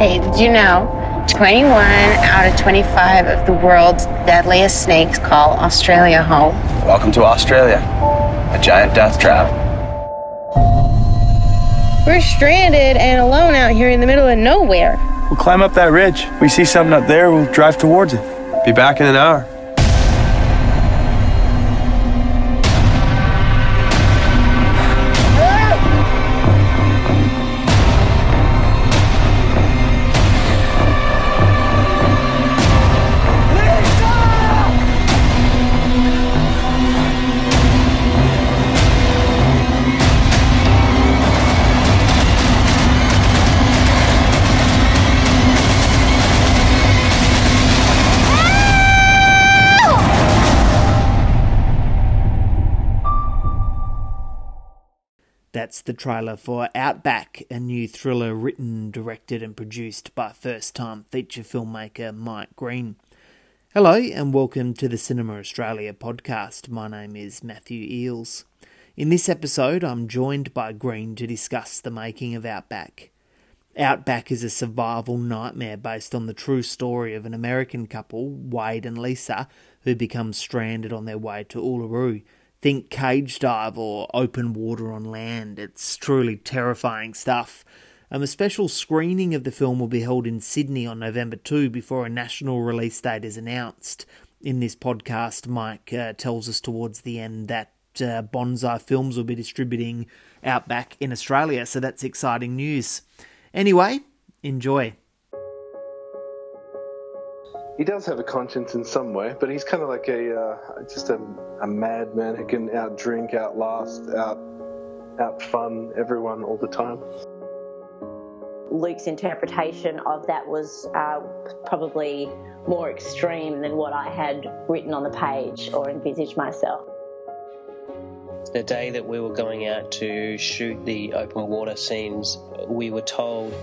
Hey, did you know 21 out of 25 of the world's deadliest snakes call Australia home? Welcome to Australia, a giant death trap. We're stranded and alone out here in the middle of nowhere. We'll climb up that ridge. We see something up there, we'll drive towards it. Be back in an hour. That's the trailer for Outback, a new thriller written, directed, and produced by first time feature filmmaker Mike Green. Hello, and welcome to the Cinema Australia podcast. My name is Matthew Eeles. In this episode, I'm joined by Green to discuss the making of Outback. Outback is a survival nightmare based on the true story of an American couple, Wade and Lisa, who become stranded on their way to Uluru think cage dive or open water on land. It's truly terrifying stuff. Um, a special screening of the film will be held in Sydney on November 2 before a national release date is announced. In this podcast, Mike uh, tells us towards the end that uh, Bonsai Films will be distributing Outback in Australia, so that's exciting news. Anyway, enjoy he does have a conscience in some way, but he's kind of like a uh, just a, a madman who can out drink, outlast, out out fun everyone all the time. Luke's interpretation of that was uh, probably more extreme than what I had written on the page or envisaged myself. The day that we were going out to shoot the open water scenes, we were told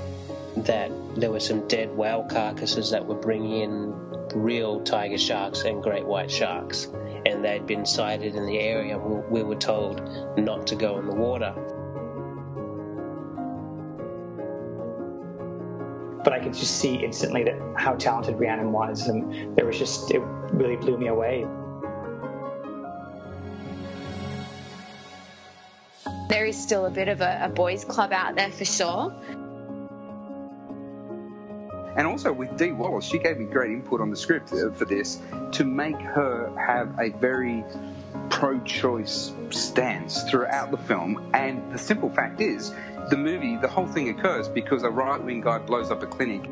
that there were some dead whale carcasses that were bringing in real tiger sharks and great white sharks, and they'd been sighted in the area. We were told not to go in the water. But I could just see instantly that how talented Rhiannon was, and there was just it really blew me away. There is still a bit of a, a boys' club out there for sure. And also with Dee Wallace, she gave me great input on the script for this to make her have a very pro choice stance throughout the film. And the simple fact is, the movie, the whole thing occurs because a right wing guy blows up a clinic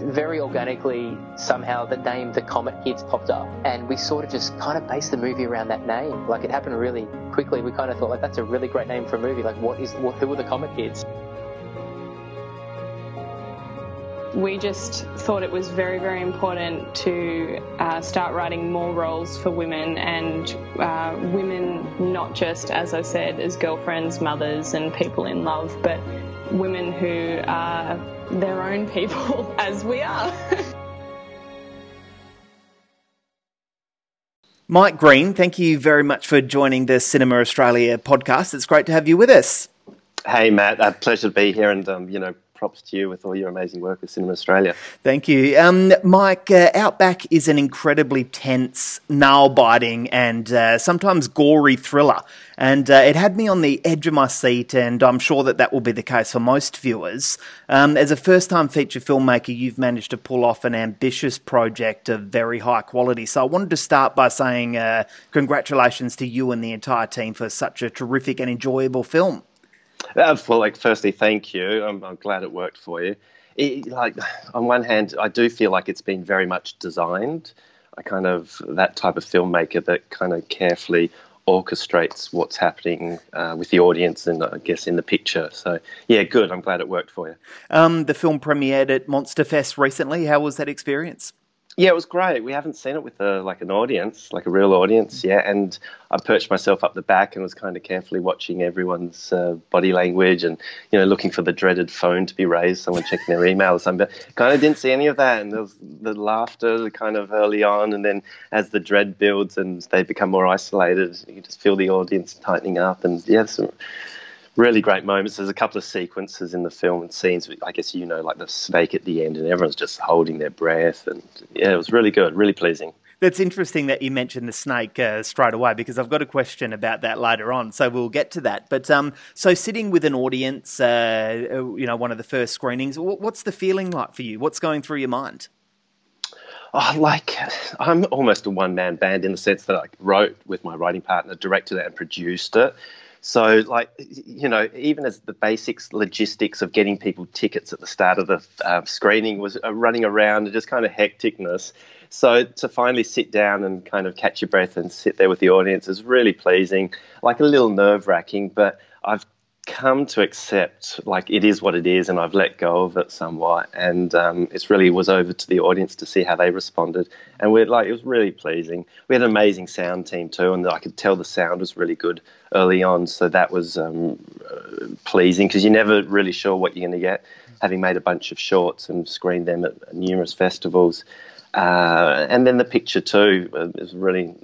very organically, somehow the name The Comet Kids popped up, and we sort of just kind of based the movie around that name. Like it happened really quickly. We kind of thought like that's a really great name for a movie. Like what is? Who are the Comet Kids? we just thought it was very, very important to uh, start writing more roles for women and uh, women, not just, as I said, as girlfriends, mothers, and people in love, but women who are their own people as we are. Mike Green, thank you very much for joining the Cinema Australia podcast. It's great to have you with us. Hey, Matt. A pleasure to be here, and um, you know, props to you with all your amazing work with Cinema Australia. Thank you. Um, Mike, uh, Outback is an incredibly tense, nail biting, and uh, sometimes gory thriller. And uh, it had me on the edge of my seat, and I'm sure that that will be the case for most viewers. Um, as a first time feature filmmaker, you've managed to pull off an ambitious project of very high quality. So I wanted to start by saying uh, congratulations to you and the entire team for such a terrific and enjoyable film. Uh, well, like, firstly, thank you. I'm, I'm glad it worked for you. It, like, on one hand, I do feel like it's been very much designed. I kind of that type of filmmaker that kind of carefully orchestrates what's happening uh, with the audience and I guess in the picture. So yeah, good. I'm glad it worked for you. Um, the film premiered at Monster Fest recently. How was that experience? Yeah, it was great. We haven't seen it with a like an audience, like a real audience yet. And I perched myself up the back and was kind of carefully watching everyone's uh, body language and you know looking for the dreaded phone to be raised, someone checking their email or something. But kind of didn't see any of that. And there was the laughter kind of early on, and then as the dread builds and they become more isolated, you just feel the audience tightening up. And yeah, some really great moments. There's a couple of sequences in the film and scenes. I guess you know, like the snake at the end, and everyone's just holding their breath, and yeah, it was really good, really pleasing. That's interesting that you mentioned the snake uh, straight away because I've got a question about that later on. So we'll get to that. But um, so sitting with an audience, uh, you know, one of the first screenings, what's the feeling like for you? What's going through your mind? Oh, like I'm almost a one man band in the sense that I wrote with my writing partner, directed it, and produced it. So, like, you know, even as the basics, logistics of getting people tickets at the start of the uh, screening was uh, running around and just kind of hecticness. So, to finally sit down and kind of catch your breath and sit there with the audience is really pleasing, like a little nerve wracking, but I've come to accept like it is what it is and I've let go of it somewhat. And um, it's really was over to the audience to see how they responded. And we're like it was really pleasing. We had an amazing sound team too and I could tell the sound was really good early on. So that was um, uh, pleasing because you're never really sure what you're going to get having made a bunch of shorts and screened them at numerous festivals. Uh, and then the picture too uh, was really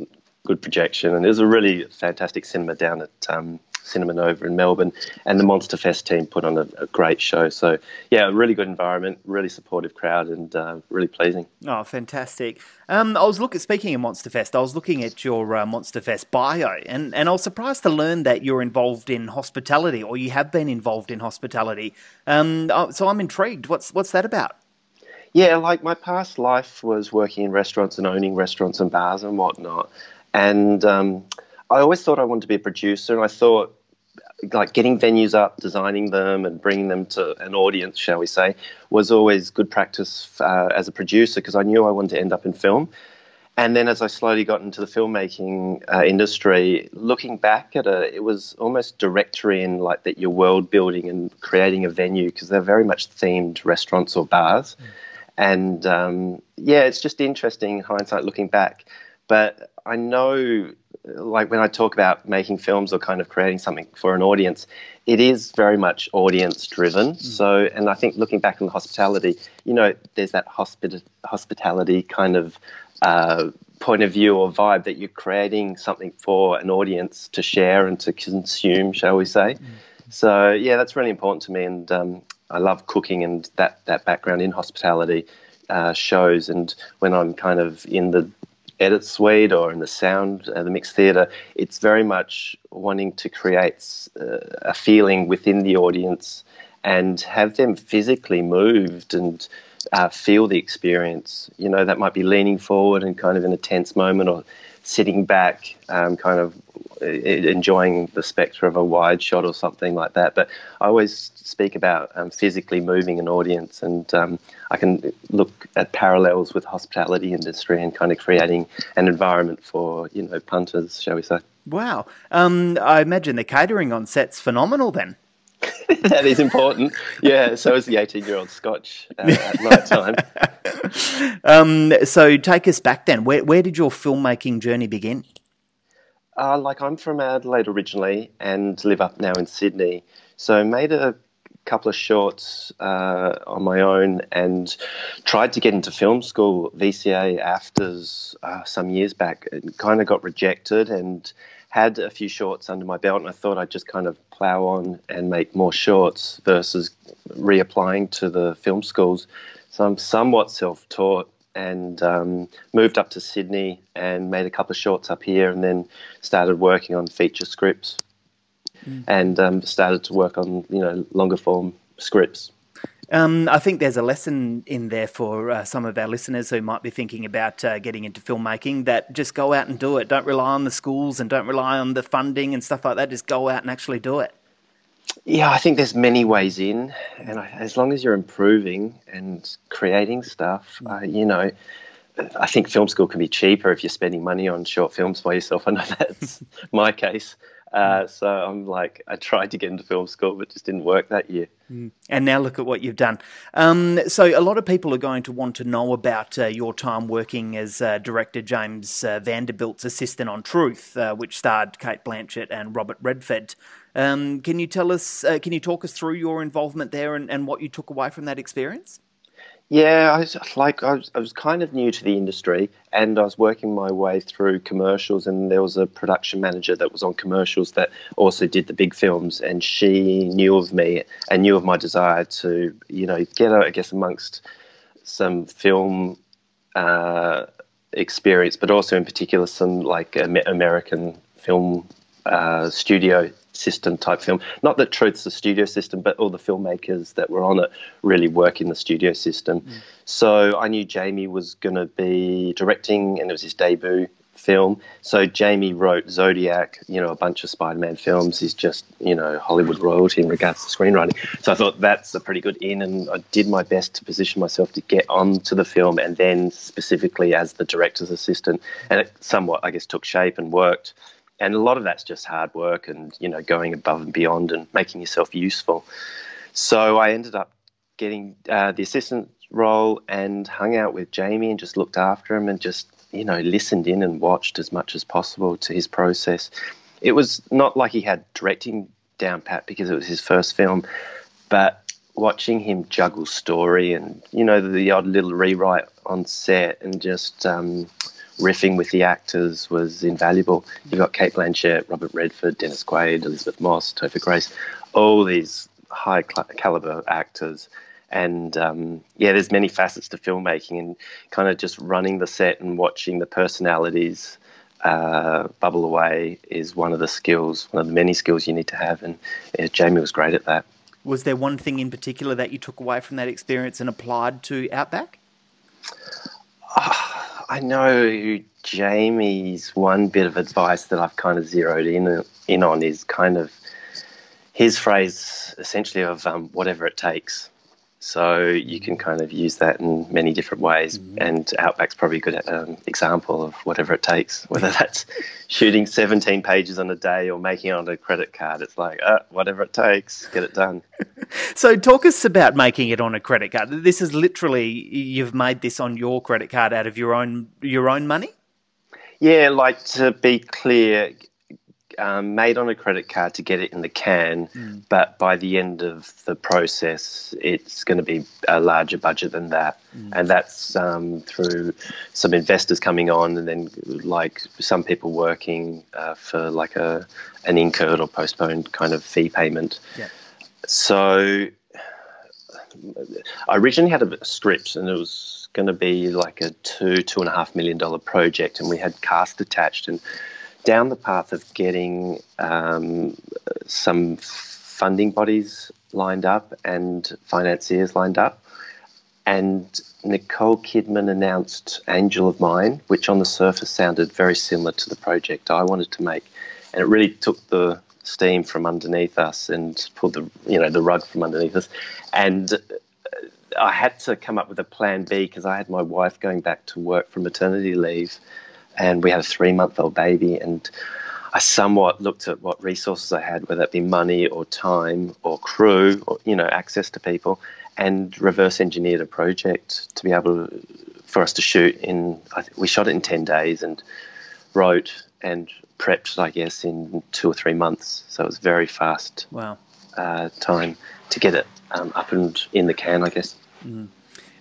good projection and it was a really fantastic cinema down at um, Cinema Nova in Melbourne, and the Monster Fest team put on a, a great show. So yeah, really good environment, really supportive crowd, and uh, really pleasing. Oh, fantastic! Um, I was looking. Speaking of Monster Fest, I was looking at your uh, Monster Fest bio, and and I was surprised to learn that you're involved in hospitality, or you have been involved in hospitality. Um, uh, so I'm intrigued. What's what's that about? Yeah, like my past life was working in restaurants and owning restaurants and bars and whatnot, and um, I always thought I wanted to be a producer, and I thought like getting venues up, designing them, and bringing them to an audience, shall we say, was always good practice uh, as a producer because I knew I wanted to end up in film. And then as I slowly got into the filmmaking uh, industry, looking back at it, it was almost directory in like that you're world building and creating a venue because they're very much themed restaurants or bars. Mm. And um, yeah, it's just interesting hindsight looking back. But I know like when I talk about making films or kind of creating something for an audience, it is very much audience driven. Mm. So, and I think looking back on the hospitality, you know, there's that hospita- hospitality kind of uh, point of view or vibe that you're creating something for an audience to share and to consume, shall we say. Mm. So, yeah, that's really important to me. And um, I love cooking and that, that background in hospitality. Uh, shows and when I'm kind of in the edit suite or in the sound, uh, the mixed theatre, it's very much wanting to create uh, a feeling within the audience and have them physically moved and uh, feel the experience. You know, that might be leaning forward and kind of in a tense moment or sitting back, um, kind of enjoying the spectre of a wide shot or something like that. But I always speak about um, physically moving an audience, and um, I can look at parallels with hospitality industry and kind of creating an environment for you know punters, shall we say? Wow, um, I imagine the catering on set's phenomenal then. that is important. Yeah, so is the 18 year old Scotch uh, at night time. um, so take us back then. Where, where did your filmmaking journey begin? Uh, like I'm from Adelaide originally and live up now in Sydney. So made a couple of shorts uh, on my own and tried to get into film school, VCA AFTRS, uh, some years back. It kind of got rejected and had a few shorts under my belt, and I thought I'd just kind of plow on and make more shorts versus reapplying to the film schools. So I'm somewhat self taught and um, moved up to Sydney and made a couple of shorts up here, and then started working on feature scripts, mm. and um, started to work on you know longer form scripts. Um, I think there's a lesson in there for uh, some of our listeners who might be thinking about uh, getting into filmmaking that just go out and do it. Don't rely on the schools and don't rely on the funding and stuff like that. Just go out and actually do it. Yeah, I think there's many ways in, and I, as long as you're improving and creating stuff, uh, you know, I think film school can be cheaper if you're spending money on short films by yourself. I know that's my case. Uh, so I'm like, I tried to get into film school, but just didn't work that year. Mm. And now look at what you've done. Um, so a lot of people are going to want to know about uh, your time working as uh, director James uh, Vanderbilt's assistant on Truth, uh, which starred Cate Blanchett and Robert Redford. Um, can you tell us? Uh, can you talk us through your involvement there and, and what you took away from that experience? Yeah, I was like I was, I was kind of new to the industry, and I was working my way through commercials. And there was a production manager that was on commercials that also did the big films, and she knew of me and knew of my desire to, you know, get, I guess, amongst some film uh, experience, but also in particular some like American film uh, studio system type film. Not that Truth's a studio system, but all the filmmakers that were on it really work in the studio system. Mm. So I knew Jamie was going to be directing, and it was his debut film. So Jamie wrote Zodiac, you know, a bunch of Spider-Man films. He's just, you know, Hollywood royalty in regards to screenwriting. So I thought that's a pretty good in, and I did my best to position myself to get onto the film, and then specifically as the director's assistant. And it somewhat, I guess, took shape and worked and a lot of that's just hard work and you know going above and beyond and making yourself useful. So I ended up getting uh, the assistant role and hung out with Jamie and just looked after him and just you know listened in and watched as much as possible to his process. It was not like he had directing down pat because it was his first film, but watching him juggle story and you know the odd little rewrite on set and just um, riffing with the actors was invaluable. You've got Cate Blanchett, Robert Redford, Dennis Quaid, Elisabeth Moss, Topher Grace, all these high caliber actors. And um, yeah, there's many facets to filmmaking, and kind of just running the set and watching the personalities uh, bubble away is one of the skills, one of the many skills you need to have. And yeah, Jamie was great at that. Was there one thing in particular that you took away from that experience and applied to Outback? I know Jamie's one bit of advice that I've kind of zeroed in in on is kind of his phrase essentially of um, whatever it takes. So you can kind of use that in many different ways, mm-hmm. and Outback's probably a good um, example of whatever it takes. Whether that's shooting 17 pages on a day or making it on a credit card, it's like uh, whatever it takes, get it done. so talk us about making it on a credit card. This is literally you've made this on your credit card out of your own your own money. Yeah, like to be clear, um, made on a credit card to get it in the can, mm. but by the end of the process, it's going to be a larger budget than that. Mm. And that's um, through some investors coming on, and then like some people working uh, for like a an incurred or postponed kind of fee payment. Yeah. So I originally had a script, and it was going to be like a two two and a half million dollar project, and we had cast attached and down the path of getting um, some funding bodies lined up and financiers lined up. And Nicole Kidman announced Angel of Mine, which on the surface sounded very similar to the project I wanted to make. And it really took the steam from underneath us and pulled the you know the rug from underneath us. And I had to come up with a plan B because I had my wife going back to work for maternity leave and we had a three month old baby and I somewhat looked at what resources I had, whether it be money or time or crew or you know access to people, and reverse engineered a project to be able to, for us to shoot in. we shot it in ten days and wrote and prepped, I guess, in two or three months. So it was very fast. Wow. Uh, time to get it um, up and in the can, I guess. Mm.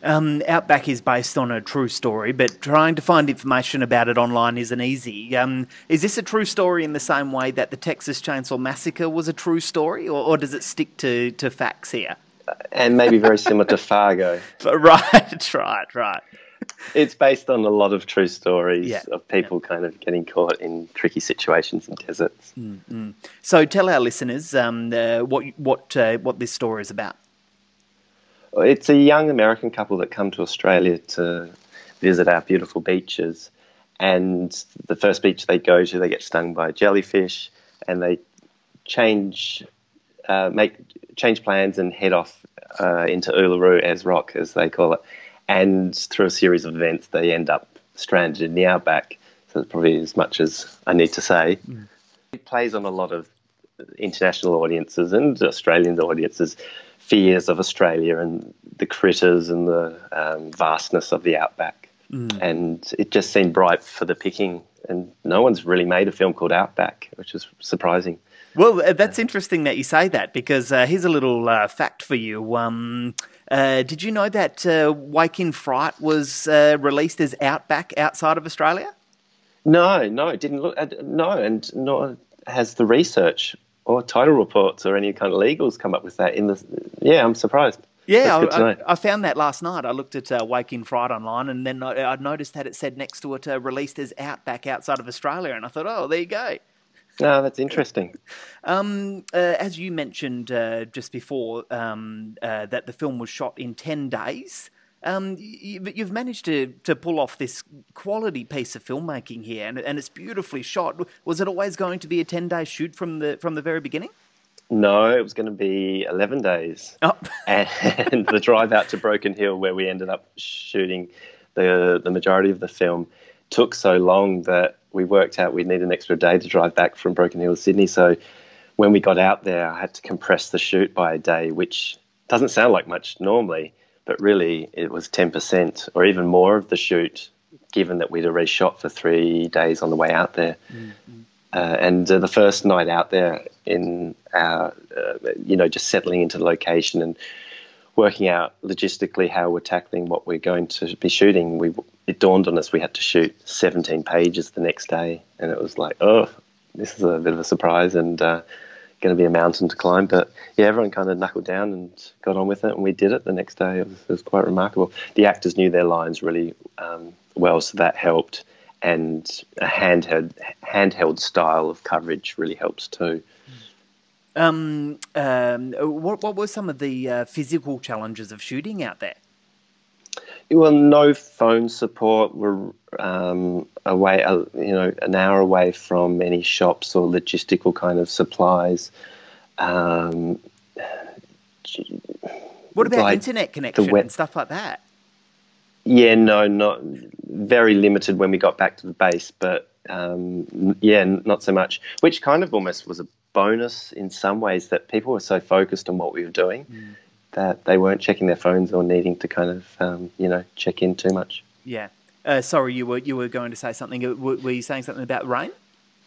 Um, Outback is based on a true story, but trying to find information about it online isn't easy. Um, is this a true story in the same way that the Texas Chainsaw Massacre was a true story, or, or does it stick to, to facts here? And maybe very similar to Fargo. right, right, right. It's based on a lot of true stories yeah. of people yeah. kind of getting caught in tricky situations in deserts. Mm-hmm. So, tell our listeners um, uh, what what uh, what this story is about. It's a young American couple that come to Australia to visit our beautiful beaches. And the first beach they go to, they get stung by jellyfish, and they change, uh, make change plans and head off uh, into Uluru Ayers Rock, as they call it. And through a series of events, they end up stranded in the outback. So it's probably as much as I need to say. Mm. It plays on a lot of international audiences and Australian audiences fears of Australia and the critters and the um, vastness of the outback. Mm. And it just seemed ripe for the picking. And no one's really made a film called Outback, which is surprising. Well, uh, that's interesting that you say that because uh, here's a little uh, fact for you. Um, uh, did you know that uh, Wake in Fright was uh, released as Outback outside of Australia? No, no, it didn't look. no, and nor has the research or title reports or any kind of legals come up with that. In the yeah, I'm surprised. Yeah, I, I, I, found that last night. I looked at uh, Wake in Fright online, and then I, I, noticed that it said next to it uh, released as Outback outside of Australia, and I thought, oh, there you go. No, that's interesting. Um, uh, as you mentioned uh, just before, um, uh, that the film was shot in 10 days. Um, you, have managed to, to pull off this quality piece of filmmaking here, and, and it's beautifully shot. Was it always going to be a 10 day shoot from the, from the very beginning? No, it was going to be 11 days. Oh. and the drive out to Broken Hill, where we ended up shooting the, the majority of the film, took so long that we worked out we'd need an extra day to drive back from Broken Hill to Sydney. So when we got out there, I had to compress the shoot by a day, which doesn't sound like much normally, but really it was 10% or even more of the shoot, given that we'd already shot for three days on the way out there. Mm-hmm. Uh, and uh, the first night out there in our, uh, you know, just settling into the location and working out logistically how we're tackling what we're going to be shooting, we it dawned on us we had to shoot 17 pages the next day, and it was like, oh, this is a bit of a surprise and uh, going to be a mountain to climb. But yeah, everyone kind of knuckled down and got on with it, and we did it the next day. It was, it was quite remarkable. The actors knew their lines really um, well, so that helped. And a handheld handheld style of coverage really helps too. Um, um, what, what were some of the uh, physical challenges of shooting out there? Well, no phone support. We're um, away, uh, you know, an hour away from any shops or logistical kind of supplies. Um, what about like internet connection web- and stuff like that? Yeah, no, not very limited when we got back to the base, but um, yeah, not so much. Which kind of almost was a bonus in some ways that people were so focused on what we were doing mm. That they weren't checking their phones or needing to kind of um, you know check in too much. Yeah. Uh, sorry, you were you were going to say something. Uh, were you saying something about rain?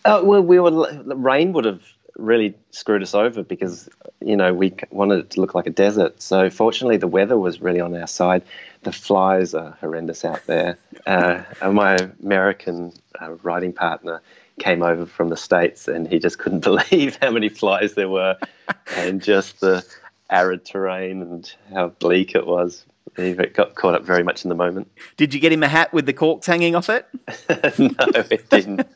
Uh, well, we were. Rain would have really screwed us over because you know we wanted it to look like a desert. So fortunately, the weather was really on our side. The flies are horrendous out there. Uh, my American uh, writing partner came over from the states and he just couldn't believe how many flies there were and just the arid terrain and how bleak it was. He got caught up very much in the moment. Did you get him a hat with the corks hanging off it? no, it didn't.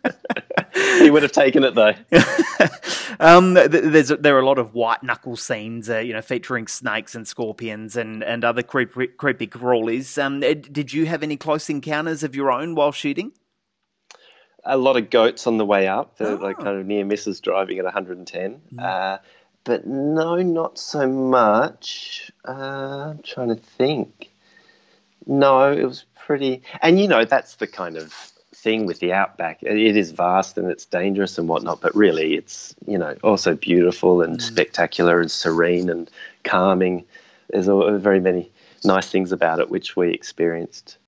he would have taken it though. um, there's there are a lot of white knuckle scenes, uh, you know, featuring snakes and scorpions and, and other creepy, creepy crawlies. Um, did you have any close encounters of your own while shooting? a lot of goats on the way up. oh. like kind of near misses driving at 110. Mm. Uh, but no, not so much. Uh, I'm trying to think. No, it was pretty. And you know, that's the kind of thing with the outback. It is vast and it's dangerous and whatnot, but really, it's you know also beautiful and mm. spectacular and serene and calming. There's very many nice things about it which we experienced.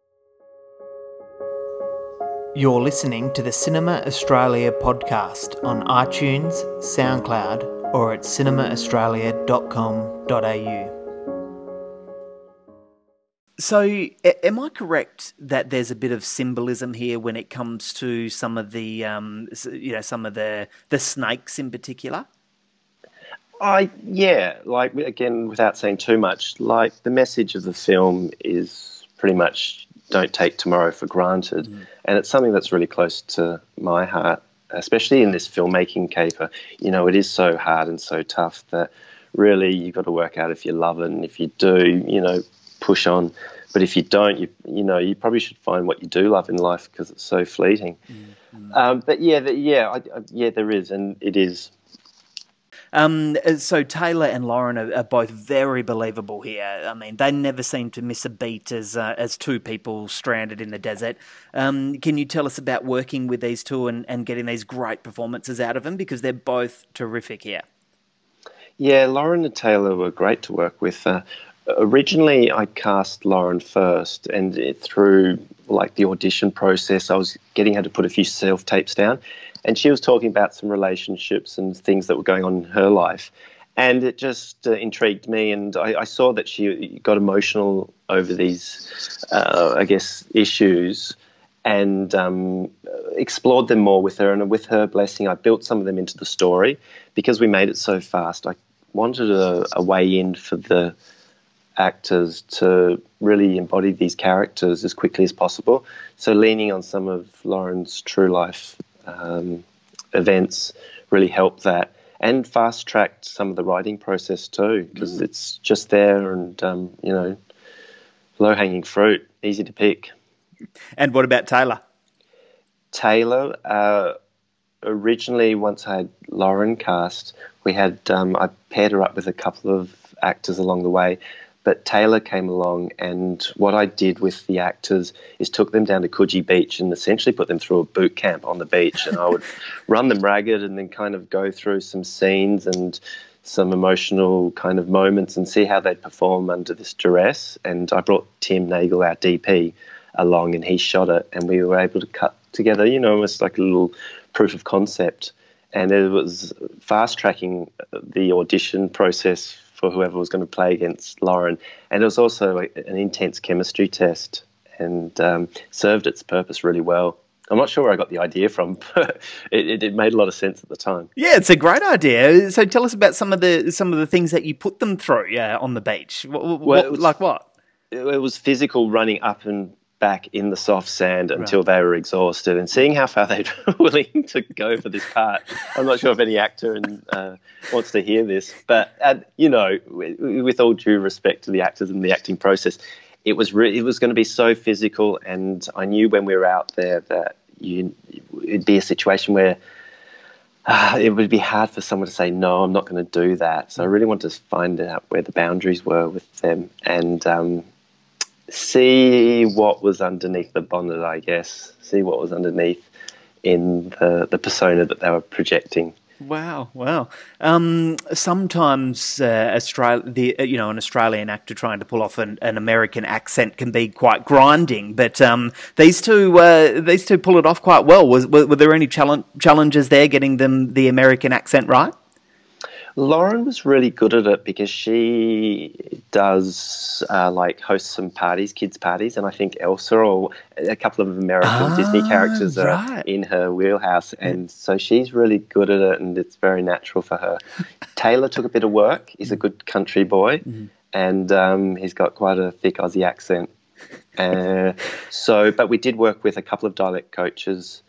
You're listening to the Cinema Australia podcast on iTunes, SoundCloud, or at cinemaaustralia.com.au. So, am I correct that there's a bit of symbolism here when it comes to some of the, um, you know, some of the the snakes in particular? I yeah, like again, without saying too much, like the message of the film is pretty much don't take tomorrow for granted. Mm. And it's something that's really close to my heart, especially in this filmmaking caper. You know, it is so hard and so tough that really you've got to work out if you love it. And if you do, you know, push on. But if you don't, you you know, you probably should find what you do love in life because it's so fleeting. Mm. Um, but yeah, the, yeah, I, I, yeah, there is, and it is um, so Taylor and Lauren are, are, both very believable here. I mean, they never seem to miss a beat as uh, as two people stranded in the desert. Um, can you tell us about working with these two and, and getting these great performances out of them because they're both terrific here? Yeah, Lauren and Taylor were great to work with. Uh, originally I cast Lauren first, and it, through like the audition process, I was getting her to put a few self tapes down, and she was talking about some relationships and things that were going on in her life, and it just uh, intrigued me, and I, I, saw that she got emotional over these, uh, I guess, issues. And um, explored them more with her, and with her blessing, I built some of them into the story because we made it so fast. I wanted a, a way in for the actors to really embody these characters as quickly as possible. So, leaning on some of Lauren's true life um, events really helped that and fast tracked some of the writing process too because mm. it's just there and, um, you know, low hanging fruit, easy to pick. And what about Taylor? Taylor, uh, originally, once I had Lauren cast, we had um, I paired her up with a couple of actors along the way, but Taylor came along, and what I did with the actors is took them down to Coogee Beach and essentially put them through a boot camp on the beach. And I would run them ragged and then kind of go through some scenes and some emotional kind of moments and see how they'd perform under this duress. And I brought Tim Nagel, our DP, along, and he shot it, and we were able to cut together, you know, almost like a little proof of concept. And it was fast tracking the audition process for whoever was going to play against Lauren. And it was also a, an intense chemistry test and um, served its purpose really well. I'm not sure where I got the idea from, but it, it, it, made a lot of sense at the time. Yeah, it's a great idea. So tell us about some of the some of the things that you put them through yeah, on the beach. What, well, was, like what? It was physical running up and back in the soft sand until right. they were exhausted and seeing how far they were willing to go for this part. I'm not sure if any actor and, uh, wants to hear this, but uh, you know, with, with, all due respect to the actors and the acting process, it was re- it was going to be so physical, and I knew when we were out there that you, it'd be a situation where. Uh, it would be hard for someone to say no. I'm not going to do that. So I really wanted to find out where the boundaries were with them, and um, see what was underneath the bonnet, I guess. See what was underneath in the, the persona that they were projecting. Wow, wow. Um, sometimes uh, Australia, the uh, you know, an Australian actor trying to pull off an, an American accent can be quite grinding, but um, these two uh, these two pull it off quite well. Was were, were there any challenge, challenges there getting them the American accent right? Lauren was really good at it because she does uh, like host some parties, kids' parties, and I think Elsa or a couple of American ah, Disney characters are right. in her wheelhouse, and so she's really good at it, and it's very natural for her. Taylor took a bit of work; he's a good country boy, mm-hmm. and um, he's got quite a thick Aussie accent. Uh, so, but we did work with a couple of dialect coaches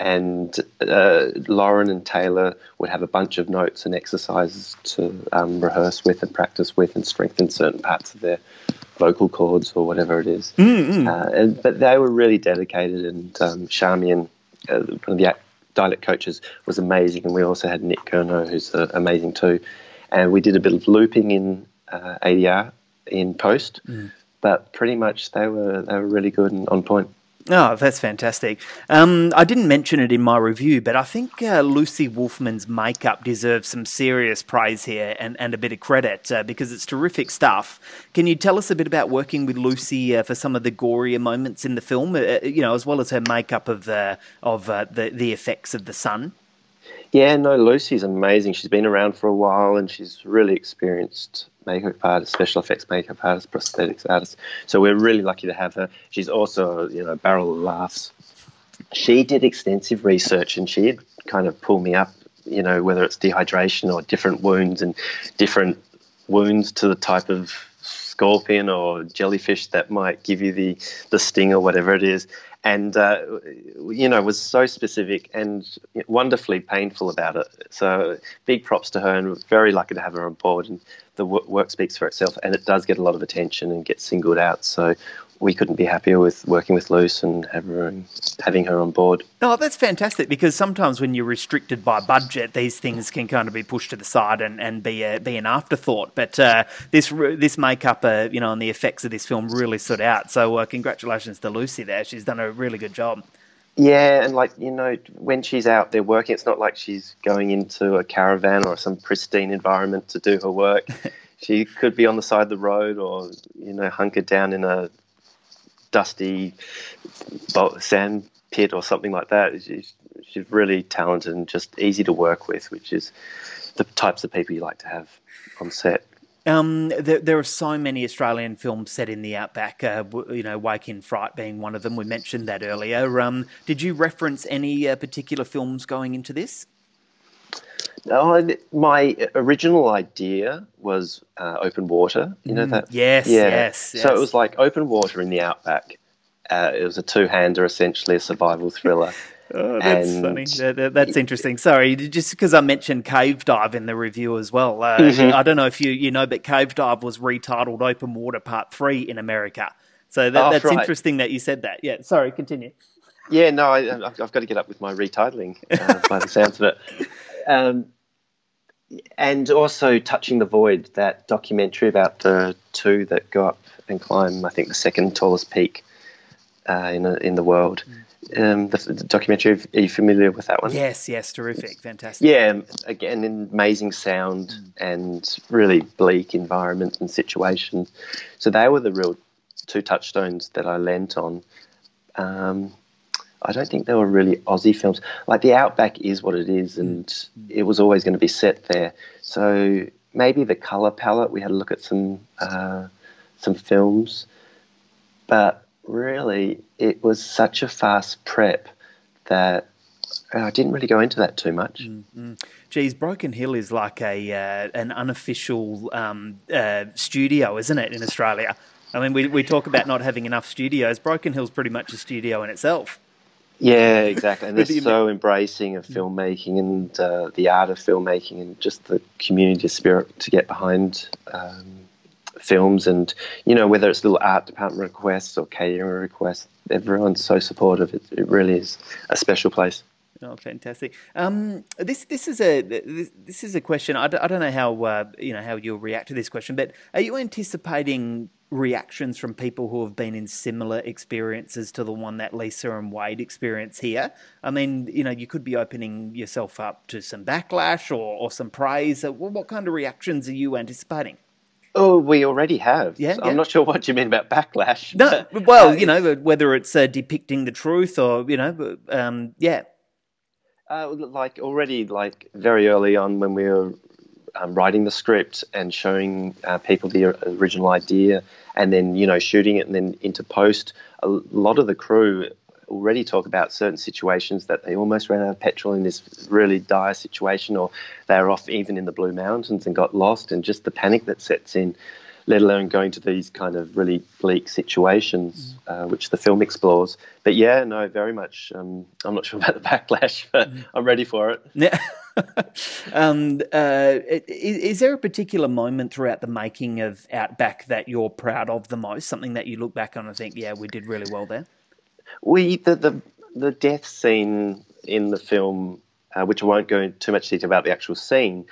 and uh, Lauren and Taylor would have a bunch of notes and exercises to um, rehearse with and practice with and strengthen certain parts of their vocal cords or whatever it is. Mm-hmm. Uh, and, but they were really dedicated, and um, Charmian, uh, one of the dialect coaches, was amazing. And we also had Nick Kerno, who's uh, amazing too. And we did a bit of looping in uh, ADR in post, mm. but pretty much they were they were really good and on point. Oh, that's fantastic. Um, I didn't mention it in my review, but I think uh, Lucy Wolfman's makeup deserves some serious praise here and, and a bit of credit uh, because it's terrific stuff. Can you tell us a bit about working with Lucy uh, for some of the gorier moments in the film, uh, you know, as well as her makeup of, the, of uh, the, the effects of the sun? Yeah, no, Lucy's amazing. She's been around for a while and she's really experienced makeup artist, special effects makeup artist, prosthetics artist. So we're really lucky to have her. She's also, you know, barrel of laughs. She did extensive research and she'd kind of pull me up, you know, whether it's dehydration or different wounds and different wounds to the type of scorpion or jellyfish that might give you the, the sting or whatever it is and uh, you know was so specific and wonderfully painful about it. So big props to her, and we're very lucky to have her on board. And the work speaks for itself, and it does get a lot of attention and get singled out. So we couldn't be happier with working with Luce and her, having her on board. Oh, that's fantastic because sometimes when you're restricted by budget, these things can kind of be pushed to the side and, and be a, be an afterthought. But uh, this this makeup, uh, you know, and the effects of this film really stood out. So uh, congratulations to Lucy there. She's done a really good job. Yeah, and like you know, when she's out there working, it's not like she's going into a caravan or some pristine environment to do her work. she could be on the side of the road or you know hunkered down in a dusty sand pit or something like that. She's, she's really talented and just easy to work with, which is the types of people you like to have on set. Um, there, there, are so many Australian films set in the outback. Uh, you know, Wake in Fright being one of them. We mentioned that earlier. Um, did you reference any uh, particular films going into this? Oh, my original idea was uh, open water. You know Mm, that? yes, yeah. yes, So it was like open water in the outback. Uh, it was a two-hander, essentially a survival thriller. Oh, that's And- funny. That- that- that's interesting. Sorry, just because I mentioned Cage Dive in the review as well. Uh, Mhm. I don't know if you you know, but Cage Dive was retitled Open Water Part Three in America. So that, Oh, that's right. interesting that you said that. Yeah. Sorry. Continue. Yeah, no, I, I've, I've got to get up with my retitling uh, by the sounds of it. Um, and also touching the void, that documentary about the two that go up and climb, I think, the second tallest peak uh, in in the world. Um, the, the documentary, are you familiar with that one? Yes. Yes. Terrific. Fantastic. Yeah, again, amazing sound and really bleak environment and situations. So they were the real two touchstones that I lent on. Um, I don't think there were really Aussie films. Like the Outback is what it is, and it was always going to be set there. So maybe the color palette. We had a look at some uh, some films, but really, it was such a fast prep that I didn't really go into that too much. Mm. Geez, Broken Hill is like a uh, an unofficial um, uh, studio, isn't it, in Australia? I mean, we, we talk about not having enough studios. Broken Hill's pretty much a studio in itself. Yeah, exactly. And they're What do you so embracing of filmmaking and uh, the art of filmmaking and just the community spirit to get behind um, films. And, you know, whether it's little art department requests or catering requests, everyone's so supportive. It, it really is a special place. Oh, fantastic! Um, this this is a this, this is a question. I, d- I don't know how uh, you know how you'll react to this question, but are you anticipating reactions from people who have been in similar experiences to the one that Lisa and Wade experience here? I mean, you know, you could be opening yourself up to some backlash or, or some praise. Uh, What kind of reactions are you anticipating? Oh, we already have. Yeah, I'm yeah. not sure what you mean about backlash. No, well, you know, whether it's uh, depicting the truth or you know, um, yeah. Uh, like already, like very early on when we were um, writing the script and showing uh, people the original idea, and then you know shooting it and then into post, a lot of the crew already talk about certain situations that they almost ran out of petrol in this really dire situation, or they were off even in the Blue Mountains and got lost, and just the panic that sets in. Let alone going to these kind of really bleak situations, uh, which the film explores. But yeah, no, very much. Um, I'm not sure about the backlash, but I'm ready for it. Yeah. um, uh, is, is there a particular moment throughout the making of Outback that you're proud of the most? Something that you look back on and think, yeah, we did really well there? We the the, the death scene in the film, uh, which I won't go into too much detail about the actual scene,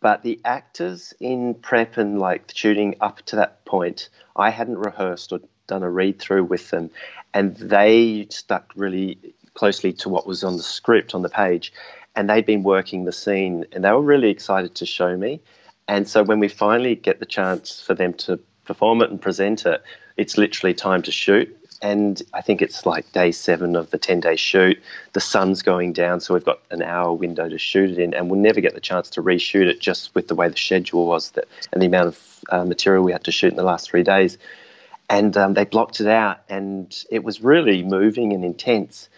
but the actors in prep and like shooting up to that point, I hadn't rehearsed or done a read through with them, and they stuck really closely to what was on the script on the page, and they'd been working the scene, and they were really excited to show me. And so when we finally get the chance for them to perform it and present it, it's literally time to shoot. And I think it's like day seven of the 10 day shoot. The sun's going down, so we've got an hour window to shoot it in, and we'll never get the chance to reshoot it just with the way the schedule was that, and the amount of uh, material we had to shoot in the last three days. And um, they blocked it out, and it was really moving and intense,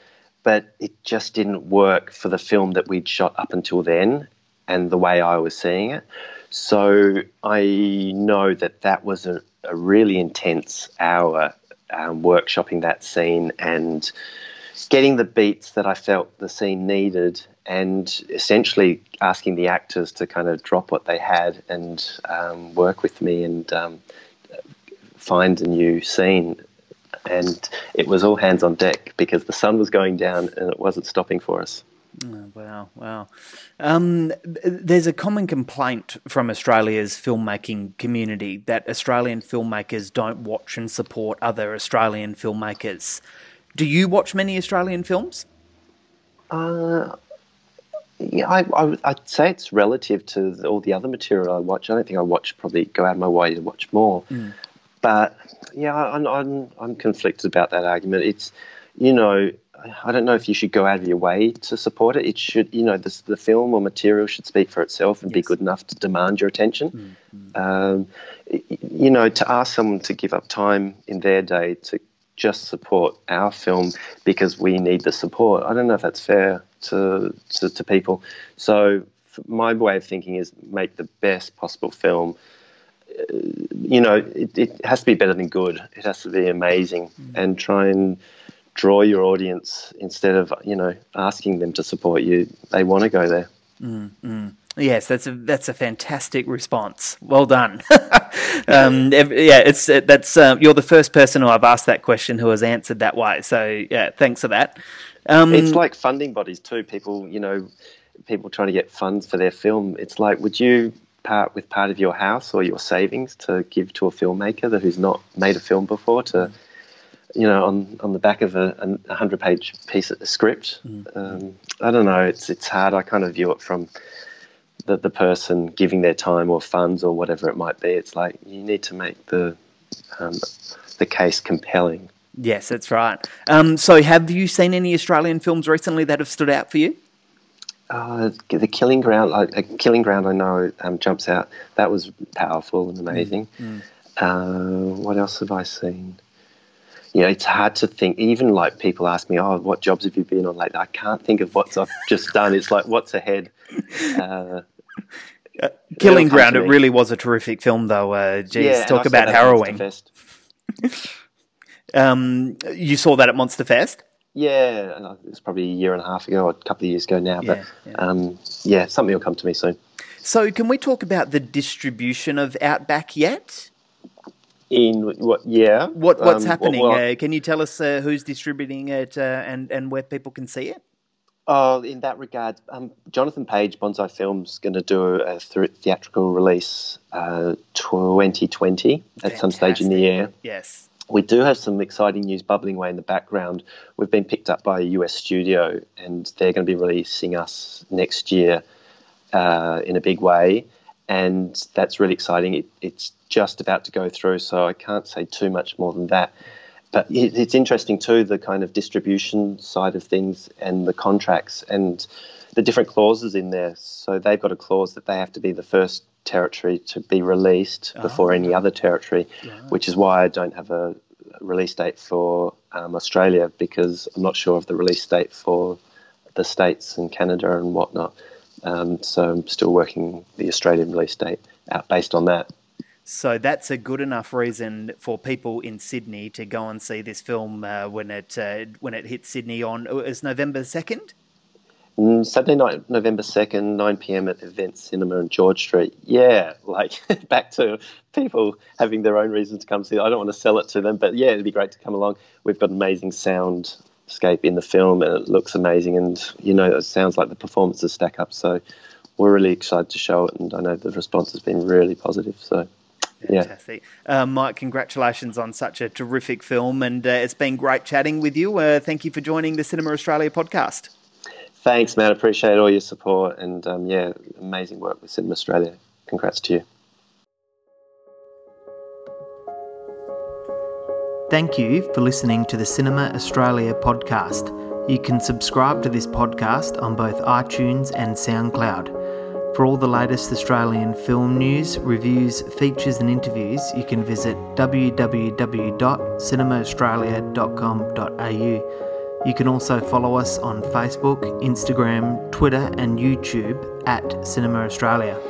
but it just didn't work for the film that we'd shot up until then and the way I was seeing it. So I know that that was a, a really intense hour um, workshopping that scene and getting the beats that I felt the scene needed, and essentially asking the actors to kind of drop what they had and um, work with me and um, find a new scene. And it was all hands on deck because the sun was going down and it wasn't stopping for us. Oh, wow, wow. Um, there's a common complaint from Australia's filmmaking community that Australian filmmakers don't watch and support other Australian filmmakers. Do you watch many Australian films? Uh, yeah, I, I, would say it's relative to all the other material I watch. I don't think I watch probably go out of my way to watch more. Mm. But yeah, I'm, I'm I'm conflicted about that argument. It's you know I don't know if you should go out of your way to support it. It should, you know, the, the film or material should speak for itself and yes. be good enough to demand your attention. Mm-hmm. Um, you know, to ask someone to give up time in their day to just support our film because we need the support, I don't know if that's fair to, to, to people. So, my way of thinking is make the best possible film. Uh, you know, it, it, has to be better than good. It has to be amazing, mm-hmm. and try and draw your audience instead of you know asking them to support you. They want to go there. Mm, Yes, that's a that's a fantastic response. Well done. um, yeah, it's that's um, you're the first person who I've asked that question who has answered that way. So yeah, thanks for that. Um, it's like funding bodies too. People, you know, people trying to get funds for their film. It's like, would you part with part of your house or your savings to give to a filmmaker that who's not made a film before to you know, on, on the back of a, a hundred page piece of script. Mm. Um, I don't know. It's it's hard. I kind of view it from the the person giving their time or funds or whatever it might be. It's like you need to make the um, the case compelling. Yes, that's right. Um, so, have you seen any Australian films recently that have stood out for you? Uh, the Killing Ground, like uh, Killing Ground, I know um, jumps out. That was powerful and amazing. Mm. Uh, what else have I seen? You know, it's hard to think. Even like people ask me, "Oh, what jobs have you been on lately?" I can't think of what I've just done. It's like what's ahead. Uh, uh, Killing Ground. It really was a terrific film, though. Uh, geez, yeah, talk about harrowing. um, you saw that at Monster Fest. Yeah, it was probably a year and a half ago, or a couple of years ago now. But yeah, yeah. Um, yeah something will come to me soon. So, can we talk about the distribution of Outback yet? In what yeah what what's um, happening? well, uh, can you tell us uh, who's distributing it uh, and and where people can see it? Oh in that regard um, jonathan page bonsai films going to do a th- theatrical release 2020 uh, at some stage in the year. Yes. We do have some exciting news bubbling away in the background. We've been picked up by a US studio, and they're going to be releasing us next year uh, in a big way and that's really exciting. It, it's just about to go through, so I can't say too much more than that. But it, it's interesting too, the kind of distribution side of things and the contracts and the different clauses in there. So they've got a clause that they have to be the first territory to be released oh. before any other territory, right. which is why I don't have a release date for um, Australia because I'm not sure of the release date for the States and Canada and whatnot. Um, so I'm still working the Australian release date out based on that. So that's a good enough reason for people in Sydney to go and see this film uh, when it uh, when it hits Sydney on uh, is November second. Mm, Saturday night, November second, nine pm at Event Cinema in George Street. Yeah, like back to people having their own reasons to come see. It. I don't want to sell it to them, but yeah, it'd be great to come along. We've got amazing sound escape in the film, and it looks amazing. And you know, it sounds like the performances stack up. So we're really excited to show it, and I know the response has been really positive. So. Fantastic. Yeah. Uh, Mike, congratulations on such a terrific film, and uh, it's been great chatting with you. Uh, thank you for joining the Cinema Australia podcast. Thanks, man. Appreciate all your support, and um, yeah, amazing work with Cinema Australia. Congrats to you. Thank you for listening to the Cinema Australia podcast. You can subscribe to this podcast on both iTunes and SoundCloud. For all the latest Australian film news, reviews, features, and interviews, you can visit www.cinemaaustralia.com.au. You can also follow us on Facebook, Instagram, Twitter, and YouTube at Cinema Australia.